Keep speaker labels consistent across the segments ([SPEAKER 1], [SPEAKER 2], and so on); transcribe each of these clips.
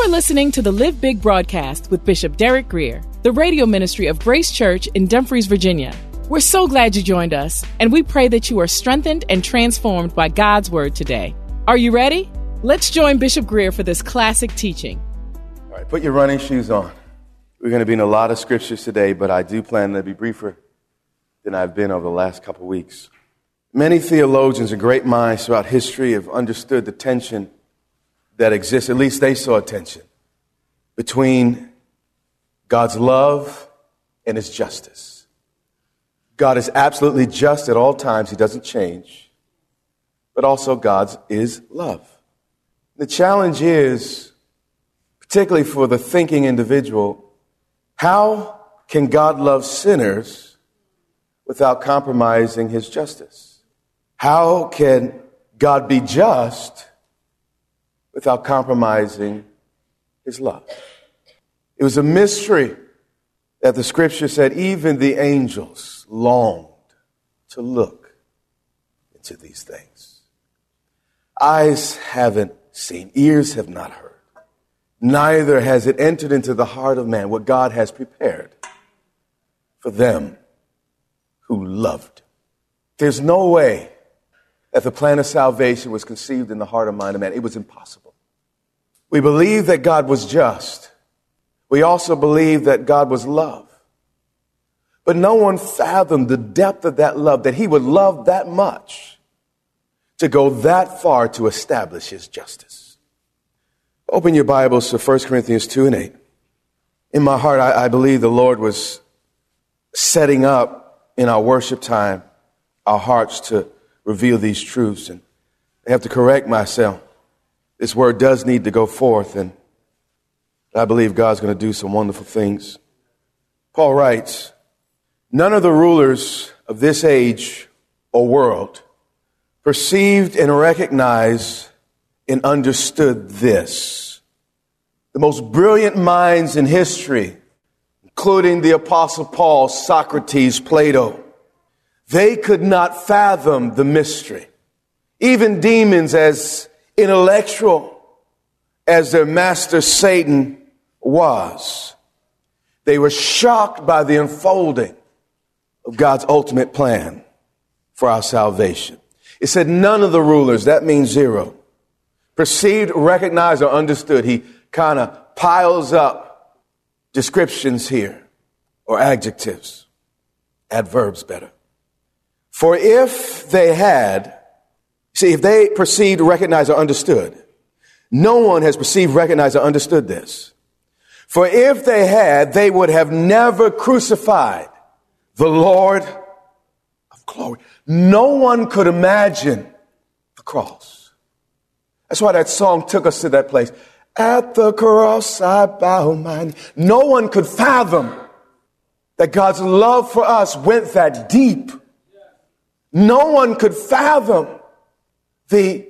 [SPEAKER 1] are listening to the Live Big broadcast with Bishop Derek Grier, the radio ministry of Grace Church in Dumfries, Virginia. We're so glad you joined us, and we pray that you are strengthened and transformed by God's word today. Are you ready? Let's join Bishop Grier for this classic teaching.
[SPEAKER 2] All right, put your running shoes on. We're going to be in a lot of scriptures today, but I do plan to be briefer than I've been over the last couple weeks. Many theologians and great minds throughout history have understood the tension that exists, at least they saw a tension, between God's love and his justice. God is absolutely just at all times, he doesn't change, but also God's is love. The challenge is, particularly for the thinking individual, how can God love sinners without compromising his justice? How can God be just without compromising his love? It was a mystery that the scripture said even the angels longed to look into these things. Eyes haven't seen, ears have not heard, neither has it entered into the heart of man what God has prepared for them who loved. There's no way that the plan of salvation was conceived in the heart and mind of man. It was impossible. We believe that God was just. We also believe that God was love. But no one fathomed the depth of that love, that he would love that much to go that far to establish his justice. Open your Bibles to 1 Corinthians 2 and 8. In my heart, I, I believe the Lord was setting up in our worship time our hearts to reveal these truths. And I have to correct myself. This word does need to go forth, and I believe God's going to do some wonderful things. Paul writes, None of the rulers of this age or world perceived and recognized and understood this. The most brilliant minds in history, including the apostle Paul, Socrates, Plato, they could not fathom the mystery. Even demons as intellectual as their master Satan was, they were shocked by the unfolding of God's ultimate plan for our salvation. It said none of the rulers, that means zero, perceived, recognized, or understood. He kind of piles up descriptions here or adjectives, adverbs better. For if they had, see, if they perceived, recognized, or understood, no one has perceived, recognized, or understood this. For if they had, they would have never crucified the Lord of glory. No one could imagine the cross. That's why that song took us to that place. At the cross I bow my knee. No one could fathom that God's love for us went that deep. No one could fathom the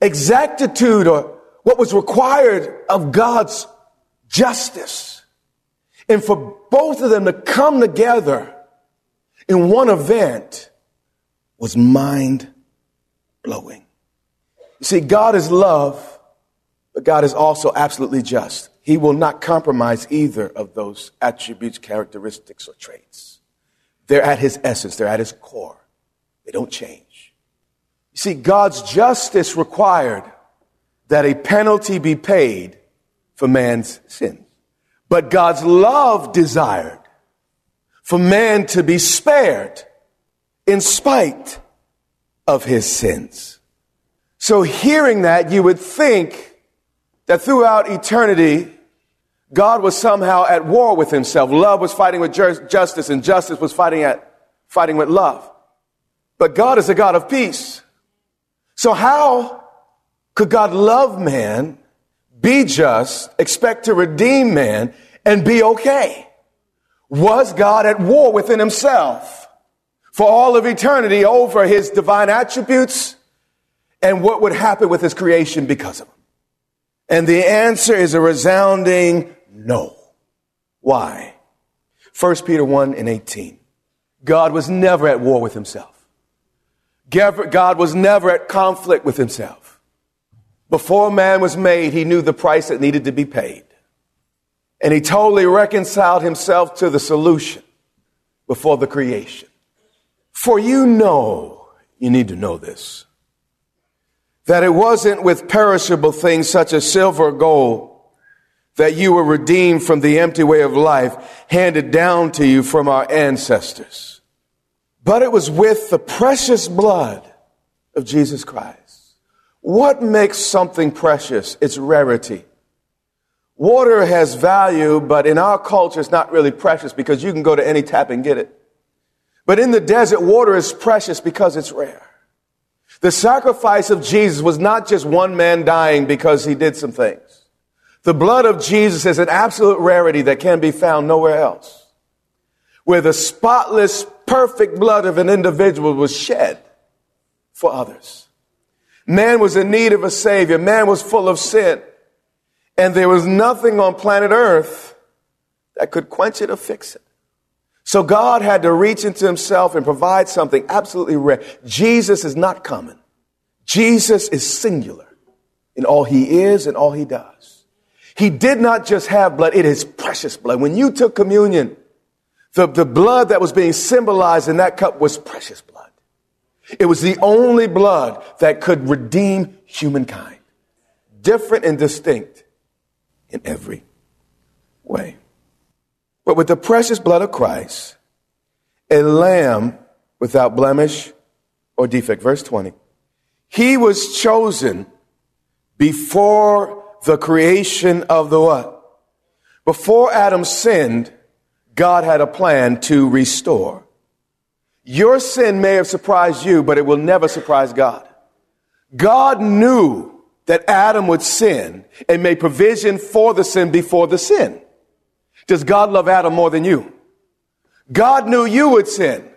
[SPEAKER 2] exactitude or what was required of God's justice. And for both of them to come together in one event was mind blowing. You see, God is love, but God is also absolutely just. He will not compromise either of those attributes, characteristics, or traits. They're at his essence, they're at his core. They don't change. You see, God's justice required that a penalty be paid for man's sins. But God's love desired for man to be spared in spite of his sins. So hearing that, you would think that throughout eternity, God was somehow at war with himself. Love was fighting with justice and justice was fighting at, fighting with love. But God is a God of peace. So how could God love man, be just, expect to redeem man, and be okay? Was God at war within himself for all of eternity over his divine attributes and what would happen with his creation because of him? And the answer is a resounding no. Why? 1 Peter 1 and 18. God was never at war with himself. God was never at conflict with himself. Before man was made, he knew the price that needed to be paid. And he totally reconciled himself to the solution before the creation. For you know, you need to know this, that it wasn't with perishable things such as silver or gold that you were redeemed from the empty way of life handed down to you from our ancestors but it was with the precious blood of Jesus Christ. What makes something precious? Its rarity. Water has value, but in our culture, it's not really precious because you can go to any tap and get it. But in the desert, water is precious because it's rare. The sacrifice of Jesus was not just one man dying because he did some things. The blood of Jesus is an absolute rarity that can be found nowhere else. Where the spotless perfect blood of an individual was shed for others. Man was in need of a savior. Man was full of sin. And there was nothing on planet earth that could quench it or fix it. So God had to reach into himself and provide something absolutely rare. Jesus is not common. Jesus is singular in all he is and all he does. He did not just have blood, it is precious blood. When you took communion, the, the blood that was being symbolized in that cup was precious blood. It was the only blood that could redeem humankind. Different and distinct in every way. But with the precious blood of Christ, a lamb without blemish or defect. Verse 20. He was chosen before the creation of the what? Before Adam sinned, God had a plan to restore. Your sin may have surprised you, but it will never surprise God. God knew that Adam would sin and made provision for the sin before the sin. Does God love Adam more than you? God knew you would sin.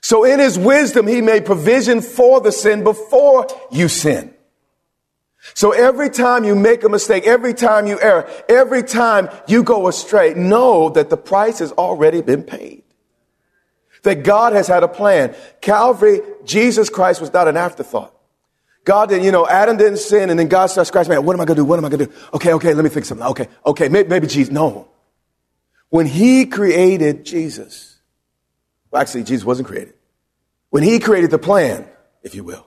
[SPEAKER 2] So in his wisdom, he made provision for the sin before you sin. So every time you make a mistake, every time you err, every time you go astray, know that the price has already been paid. That God has had a plan. Calvary, Jesus Christ was not an afterthought. God didn't, you know, Adam didn't sin and then God starts scratching, man, what am I going to do? What am I going to do? Okay, okay, let me fix something. Okay, okay, maybe, maybe Jesus. No. When he created Jesus, well, actually, Jesus wasn't created. When he created the plan, if you will,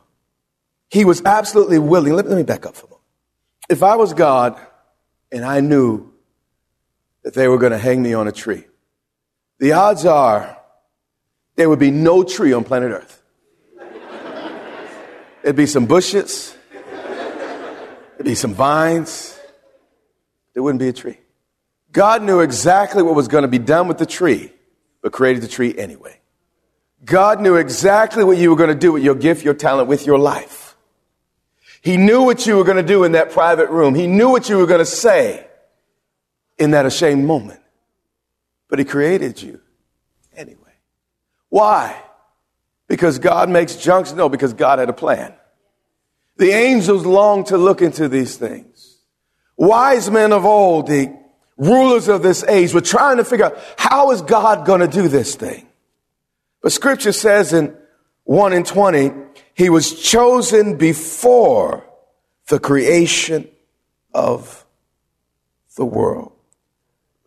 [SPEAKER 2] he was absolutely willing. Let, let me back up for a moment. If I was God and I knew that they were going to hang me on a tree, the odds are there would be no tree on planet Earth. It'd be some bushes, it'd be some vines, there wouldn't be a tree. God knew exactly what was going to be done with the tree, but created the tree anyway. God knew exactly what you were going to do with your gift, your talent, with your life. He knew what you were going to do in that private room. He knew what you were going to say in that ashamed moment. But he created you anyway. Why? Because God makes junks? No, because God had a plan. The angels long to look into these things. Wise men of old, the rulers of this age were trying to figure out how is God going to do this thing? But scripture says in 1 and 20, he was chosen before the creation of the world.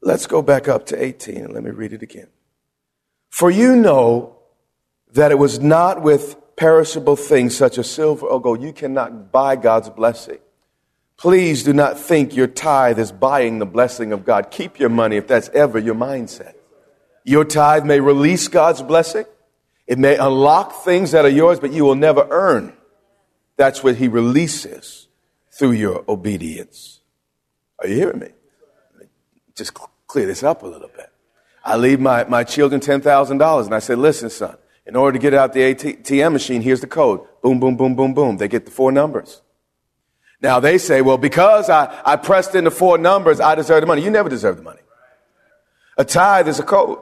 [SPEAKER 2] Let's go back up to 18 and let me read it again. For you know that it was not with perishable things such as silver or gold. You cannot buy God's blessing. Please do not think your tithe is buying the blessing of God. Keep your money if that's ever your mindset. Your tithe may release God's blessing. It may unlock things that are yours, but you will never earn. That's what he releases through your obedience. Are you hearing me? Just clear this up a little bit. I leave my, my children $10,000 and I say, listen, son, in order to get out the ATM machine, here's the code. Boom, boom, boom, boom, boom. They get the four numbers. Now they say, well, because I, I pressed in the four numbers, I deserve the money. You never deserve the money. A tithe is a code.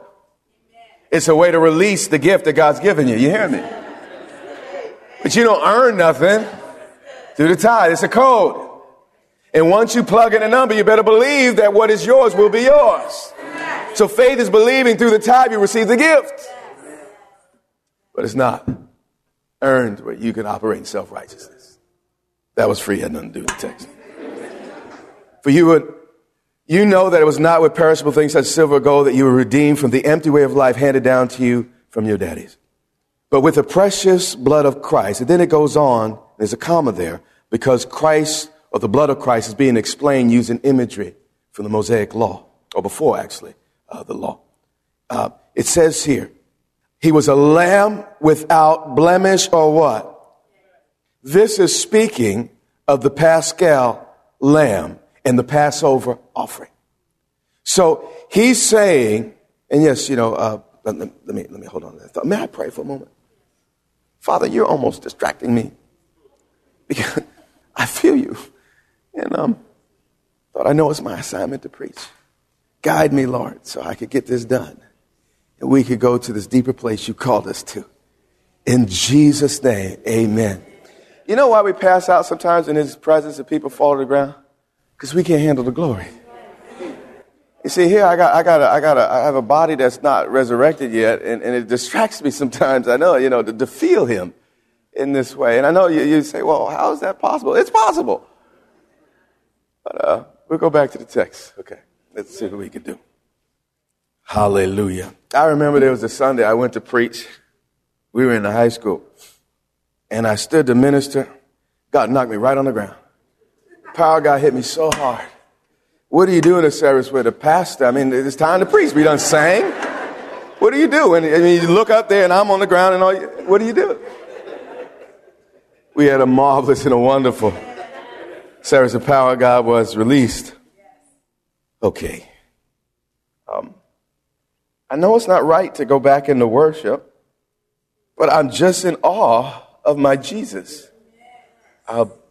[SPEAKER 2] It's a way to release the gift that God's given you. You hear me? But you don't earn nothing through the tithe. It's a code. And once you plug in a number, you better believe that what is yours will be yours. So faith is believing through the tithe you receive the gift. But it's not earned where you can operate in self righteousness. That was free, had nothing to do with the text. For you would, you know that it was not with perishable things such as silver or gold that you were redeemed from the empty way of life handed down to you from your daddies. But with the precious blood of Christ. And then it goes on, there's a comma there, because Christ, or the blood of Christ, is being explained using imagery from the Mosaic law, or before actually, uh, the law. Uh, it says here, he was a lamb without blemish or what? This is speaking of the Paschal lamb and the Passover offering. So he's saying, and yes, you know, uh, let, me, let me hold on. May I pray for a moment? Father, you're almost distracting me because I feel you, and um, thought I know it's my assignment to preach. Guide me, Lord, so I could get this done and we could go to this deeper place you called us to. In Jesus' name, amen. You know why we pass out sometimes in His presence and people fall to the ground? Because we can't handle the glory. You see, here I got, I got, a, I got, a, I have a body that's not resurrected yet, and, and it distracts me sometimes. I know, you know, to, to feel Him in this way. And I know you, you say, well, how is that possible? It's possible. But uh, we'll go back to the text. Okay, let's see what we can do. Hallelujah. I remember there was a Sunday I went to preach. We were in the high school. And I stood to minister. God knocked me right on the ground. Power guy hit me so hard. What do you do in a service with a pastor? I mean, it's time to preach. We done sang. What do you do? And I mean, you look up there and I'm on the ground and all. What do you do? We had a marvelous and a wonderful service. The power of God was released. Okay. Um, I know it's not right to go back into worship, but I'm just in awe of my Jesus. Uh, l-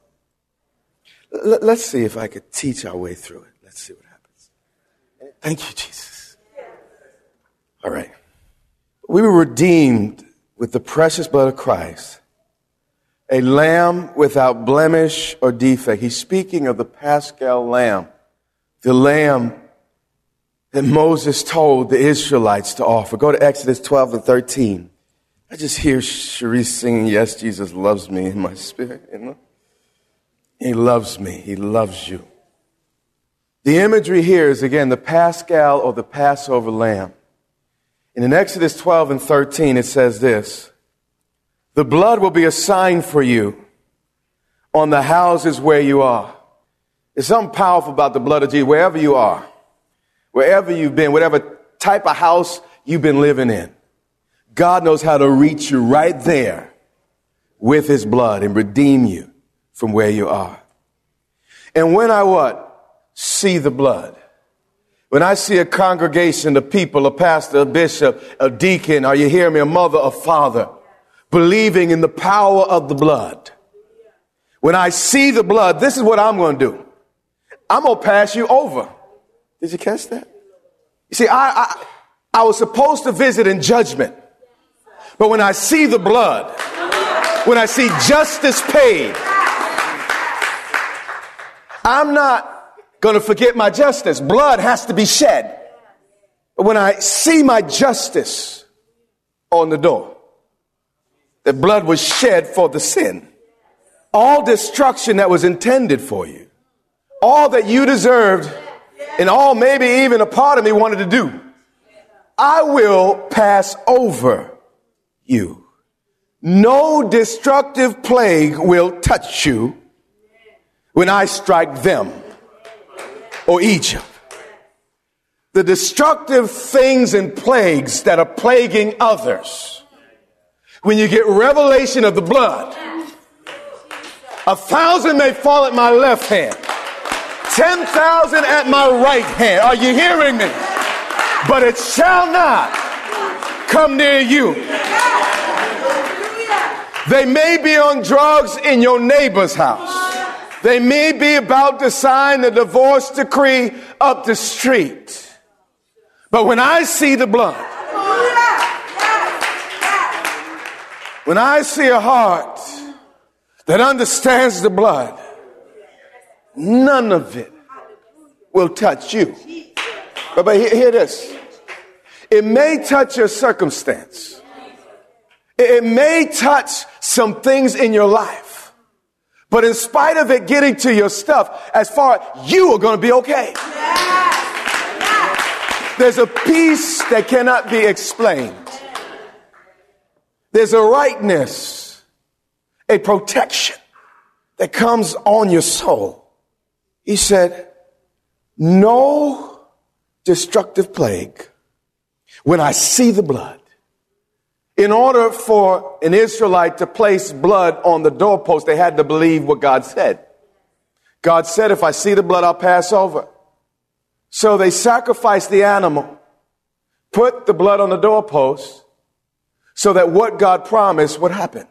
[SPEAKER 2] let's see if I could teach our way through it. Let's see what happens. Thank you, Jesus. All right. We were redeemed with the precious blood of Christ, a lamb without blemish or defect. He's speaking of the Paschal lamb, the lamb that Moses told the Israelites to offer. Go to Exodus 12 and 13. I just hear Cherise singing, Yes, Jesus loves me in my spirit. You know? He loves me. He loves you. The imagery here is again the Paschal or the Passover lamb. And in Exodus 12 and 13, it says this The blood will be a sign for you on the houses where you are. There's something powerful about the blood of Jesus, wherever you are wherever you've been, whatever type of house you've been living in, God knows how to reach you right there with his blood and redeem you from where you are. And when I what? See the blood. When I see a congregation, a people, a pastor, a bishop, a deacon, are you hearing me? A mother, a father, believing in the power of the blood. When I see the blood, this is what I'm going to do. I'm going to pass you over. Did you catch that? You see, I, I, I was supposed to visit in judgment. But when I see the blood, when I see justice paid, I'm not going to forget my justice. Blood has to be shed. When I see my justice on the door, the blood was shed for the sin. All destruction that was intended for you, all that you deserved and all maybe even a part of me wanted to do. I will pass over you. No destructive plague will touch you when I strike them or Egypt. The destructive things and plagues that are plaguing others. When you get revelation of the blood, a thousand may fall at my left hand, 10,000 at my right hand. Are you hearing me? But it shall not come near you. They may be on drugs in your neighbor's house. They may be about to sign the divorce decree up the street. But when I see the blood, when I see a heart that understands the blood, none of it will touch you. But, but hear, hear this. It may touch your circumstance. It may touch some things in your life. But in spite of it getting to your stuff, as far you are going to be okay. There's a peace that cannot be explained. There's a rightness, a protection that comes on your soul. He said, no destructive plague when I see the blood. In order for an Israelite to place blood on the doorpost, they had to believe what God said. God said, if I see the blood, I'll pass over. So they sacrificed the animal, put the blood on the doorpost, so that what God promised would happen.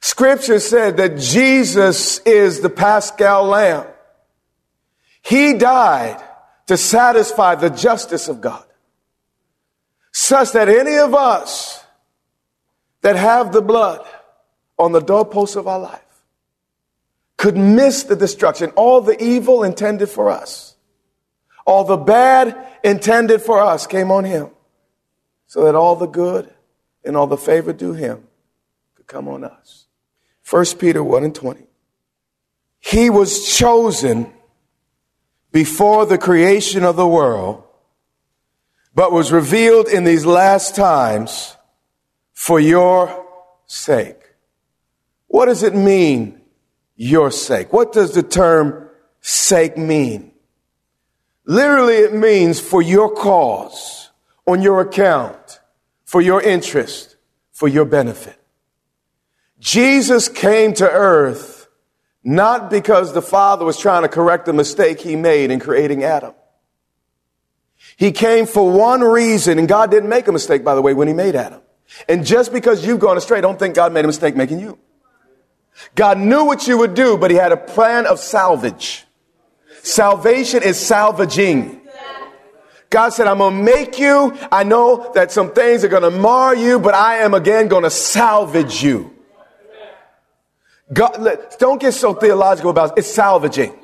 [SPEAKER 2] Scripture said that Jesus is the Paschal Lamb. He died to satisfy the justice of God such that any of us that have the blood on the doorposts of our life could miss the destruction, all the evil intended for us, all the bad intended for us came on him, so that all the good and all the favor due him could come on us. 1 Peter 1 and 20. He was chosen before the creation of the world but was revealed in these last times for your sake. What does it mean, your sake? What does the term sake mean? Literally, it means for your cause, on your account, for your interest, for your benefit. Jesus came to earth not because the Father was trying to correct a mistake he made in creating Adam. He came for one reason, and God didn't make a mistake, by the way, when He made Adam. And just because you've gone astray, don't think God made a mistake making you. God knew what you would do, but He had a plan of salvage. Salvation is salvaging. God said, I'm going to make you. I know that some things are going to mar you, but I am again going to salvage you. God, don't get so theological about it. It's salvaging.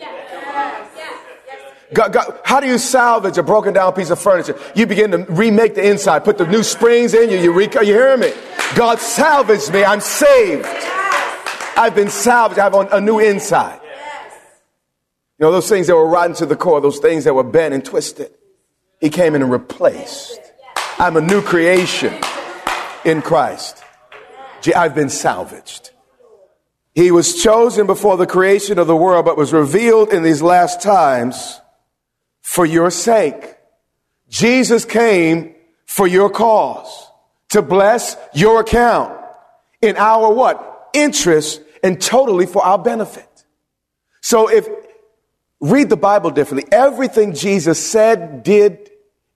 [SPEAKER 2] God, God, how do you salvage a broken down piece of furniture? You begin to remake the inside, put the new springs in you. Re- you hear me? God salvaged me. I'm saved. I've been salvaged. I have a new inside. You know, those things that were rotten to the core, those things that were bent and twisted. He came in and replaced. I'm a new creation in Christ. I've been salvaged. He was chosen before the creation of the world, but was revealed in these last times for your sake. Jesus came for your cause to bless your account in our what? Interest and totally for our benefit. So if read the Bible differently, everything Jesus said, did,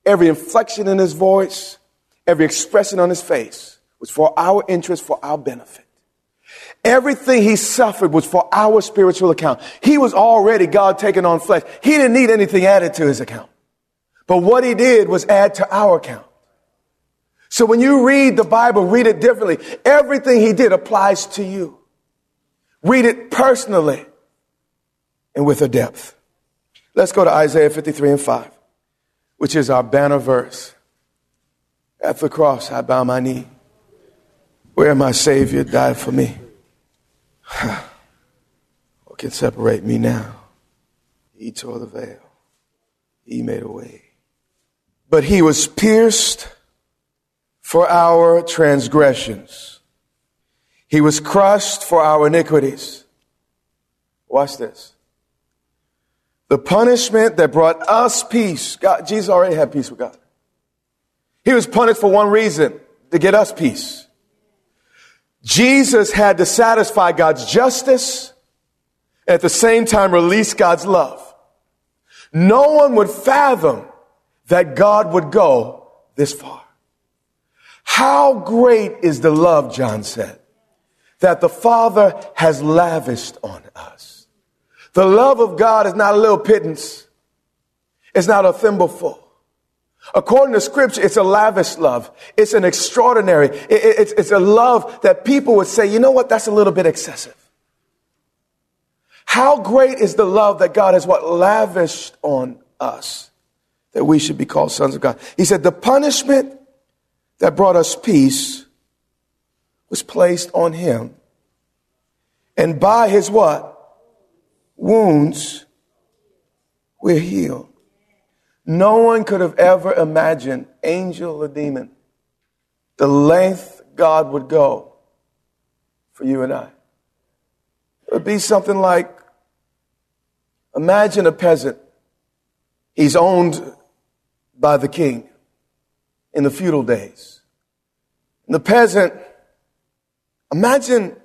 [SPEAKER 2] every inflection in his voice, every expression on his face was for our interest, for our benefit. Everything he suffered was for our spiritual account. He was already God taking on flesh. He didn't need anything added to his account. But what he did was add to our account. So when you read the Bible, read it differently. Everything he did applies to you. Read it personally and with a depth. Let's go to Isaiah 53 and 5, which is our banner verse. At the cross, I bow my knee, where my Savior died for me. what can separate me now? He tore the veil. He made a way. But he was pierced for our transgressions. He was crushed for our iniquities. Watch this. The punishment that brought us peace. God, Jesus already had peace with God. He was punished for one reason, to get us peace. Jesus had to satisfy God's justice and at the same time release God's love. No one would fathom that God would go this far. How great is the love, John said, that the Father has lavished on us. The love of God is not a little pittance. It's not a thimbleful. According to scripture, it's a lavish love. It's an extraordinary, it, it's, it's a love that people would say, you know what, that's a little bit excessive. How great is the love that God has what lavished on us that we should be called sons of God. He said the punishment that brought us peace was placed on him. And by his what? Wounds, we're healed. No one could have ever imagined, angel or demon, the length God would go for you and I. It would be something like imagine a peasant. He's owned by the king in the feudal days. And the peasant, imagine,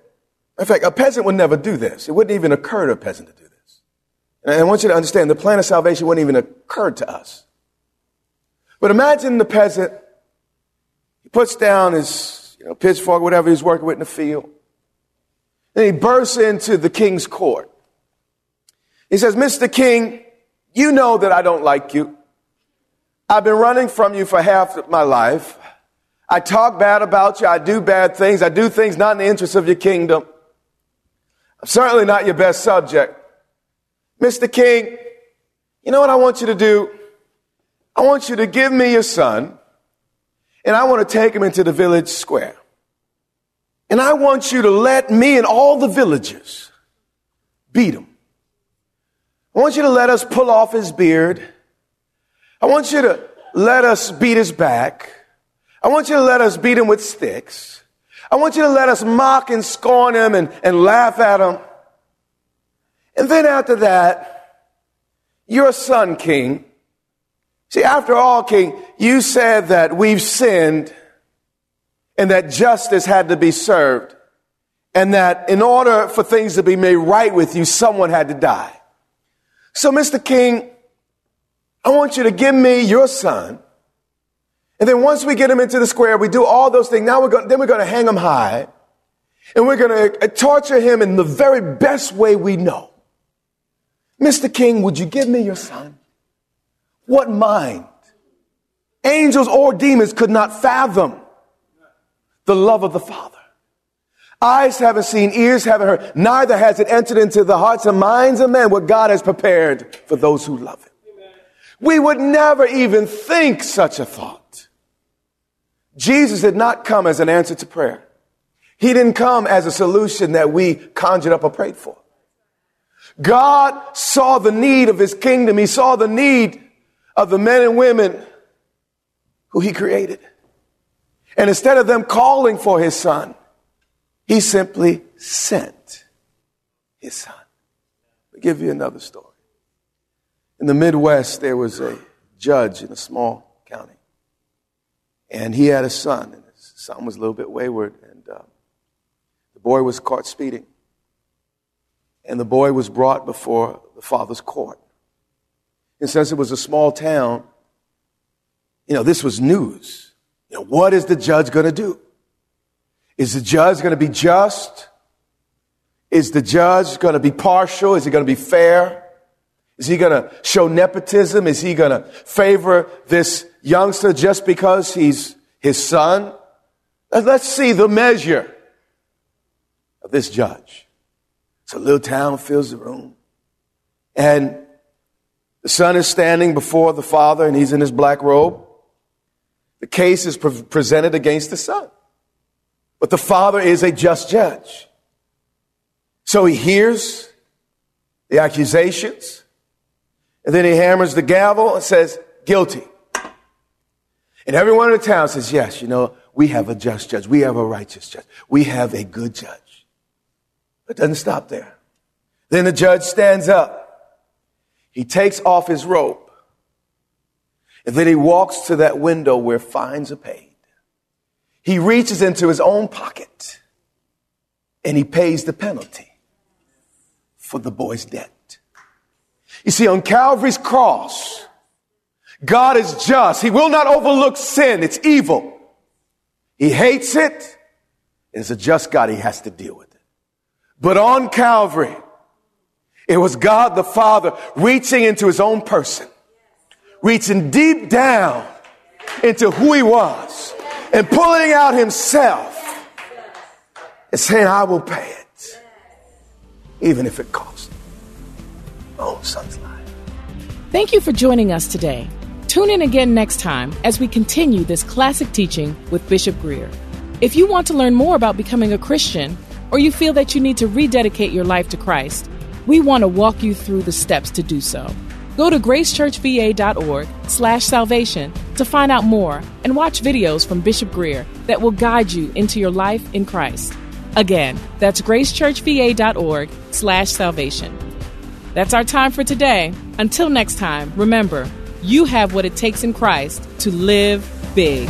[SPEAKER 2] in fact, a peasant would never do this. It wouldn't even occur to a peasant to do this. And I want you to understand the plan of salvation wouldn't even occur to us. But imagine the peasant, he puts down his you know, pitchfork, whatever he's working with in the field. And he bursts into the king's court. He says, Mr. King, you know that I don't like you. I've been running from you for half my life. I talk bad about you. I do bad things. I do things not in the interest of your kingdom. I'm certainly not your best subject. Mr. King, you know what I want you to do? I want you to give me your son, and I want to take him into the village square. And I want you to let me and all the villagers beat him. I want you to let us pull off his beard. I want you to let us beat his back. I want you to let us beat him with sticks. I want you to let us mock and scorn him and, and laugh at him. And then after that, your son, king. See, after all, king, you said that we've sinned and that justice had to be served and that in order for things to be made right with you, someone had to die. So, Mr. King, I want you to give me your son. And then once we get him into the square, we do all those things. Now we're going, then we're going to hang him high and we're going to uh, torture him in the very best way we know. Mr. King, would you give me your son? What mind? Angels or demons could not fathom the love of the Father. Eyes haven't seen, ears haven't heard, neither has it entered into the hearts and minds of men what God has prepared for those who love Him. We would never even think such a thought. Jesus did not come as an answer to prayer. He didn't come as a solution that we conjured up or prayed for. God saw the need of his kingdom. He saw the need of the men and women who he created. And instead of them calling for his son, he simply sent his son. I'll give you another story. In the Midwest, there was a judge in a small county. And he had a son, and his son was a little bit wayward. And uh, the boy was caught speeding. And the boy was brought before the father's court. And since it was a small town, you know, this was news. You know, what is the judge going to do? Is the judge going to be just? Is the judge going to be partial? Is he going to be fair? Is he going to show nepotism? Is he going to favor this youngster just because he's his son? Let's see the measure of this judge. So little town fills the room. And the son is standing before the father and he's in his black robe. The case is pre- presented against the son. But the father is a just judge. So he hears the accusations. And then he hammers the gavel and says, guilty. And everyone in the town says, yes, you know, We have a just judge. We have a righteous judge. We have a good judge. It doesn't stop there. Then the judge stands up. He takes off his robe. And then he walks to that window where fines are paid. He reaches into his own pocket and he pays the penalty for the boy's debt. You see, on Calvary's cross, God is just. He will not overlook sin. It's evil. He hates it. It's a just God. He has to deal with it. But on Calvary, it was God the Father reaching into his own person, reaching deep down into who he was and pulling out himself and saying, I will pay it, even if it costs my own son's life.
[SPEAKER 1] Thank you for joining us today. Tune in again next time as we continue this classic teaching with Bishop Grier. If you want to learn more about becoming a Christian, or you feel that you need to rededicate your life to Christ, we want to walk you through the steps to do so. Go to gracechurchva.org slash salvation to find out more and watch videos from Bishop Grier that will guide you into your life in Christ. Again, that's gracechurchva.org slash salvation. That's our time for today. Until next time, remember, you have what it takes in Christ to live big.